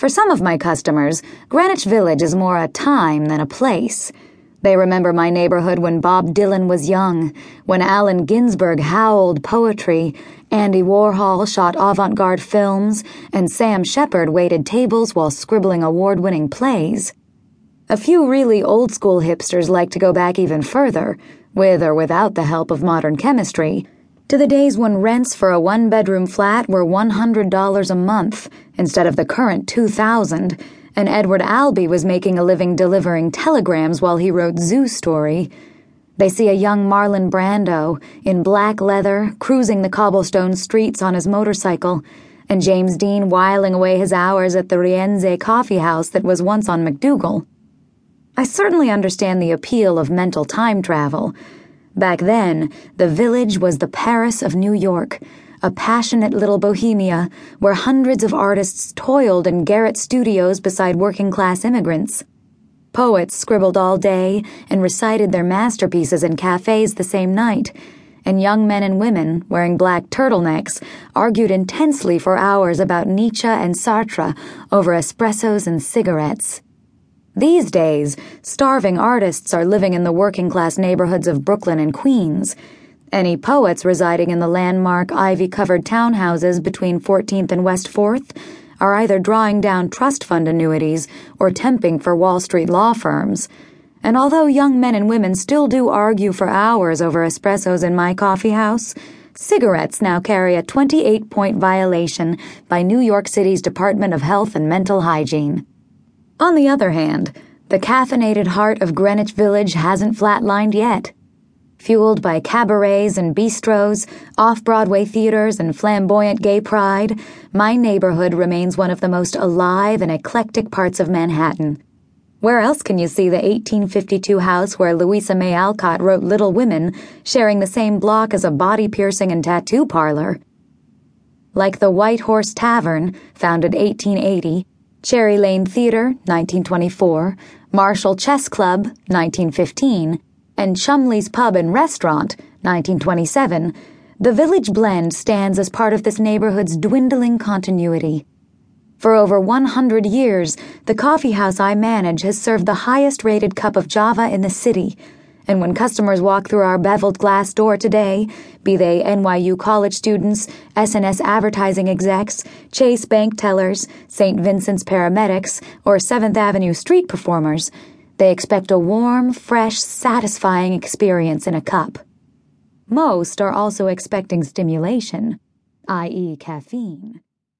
For some of my customers, Greenwich Village is more a time than a place. They remember my neighborhood when Bob Dylan was young, when Allen Ginsberg howled poetry, Andy Warhol shot avant garde films, and Sam Shepard waited tables while scribbling award winning plays. A few really old school hipsters like to go back even further, with or without the help of modern chemistry to the days when rents for a one bedroom flat were $100 a month instead of the current 2000 and Edward Albee was making a living delivering telegrams while he wrote Zoo Story. They see a young Marlon Brando in black leather cruising the cobblestone streets on his motorcycle, and James Dean whiling away his hours at the Rienzi coffee house that was once on MacDougal. I certainly understand the appeal of mental time travel Back then, the village was the Paris of New York, a passionate little bohemia where hundreds of artists toiled in garret studios beside working class immigrants. Poets scribbled all day and recited their masterpieces in cafes the same night, and young men and women, wearing black turtlenecks, argued intensely for hours about Nietzsche and Sartre over espressos and cigarettes. These days, starving artists are living in the working class neighborhoods of Brooklyn and Queens. Any poets residing in the landmark ivy covered townhouses between 14th and West 4th are either drawing down trust fund annuities or temping for Wall Street law firms. And although young men and women still do argue for hours over espressos in my coffee house, cigarettes now carry a 28 point violation by New York City's Department of Health and Mental Hygiene. On the other hand, the caffeinated heart of Greenwich Village hasn't flatlined yet. Fueled by cabarets and bistros, off Broadway theaters, and flamboyant gay pride, my neighborhood remains one of the most alive and eclectic parts of Manhattan. Where else can you see the 1852 house where Louisa May Alcott wrote Little Women, sharing the same block as a body piercing and tattoo parlor? Like the White Horse Tavern, founded 1880, Cherry Lane Theater, 1924, Marshall Chess Club, 1915, and Chumley's Pub and Restaurant, 1927, the Village Blend stands as part of this neighborhood's dwindling continuity. For over 100 years, the coffee house I manage has served the highest rated cup of Java in the city and when customers walk through our beveled glass door today, be they NYU college students, SNS advertising execs, Chase bank tellers, St. Vincent's paramedics, or 7th Avenue street performers, they expect a warm, fresh, satisfying experience in a cup. Most are also expecting stimulation, i.e., caffeine.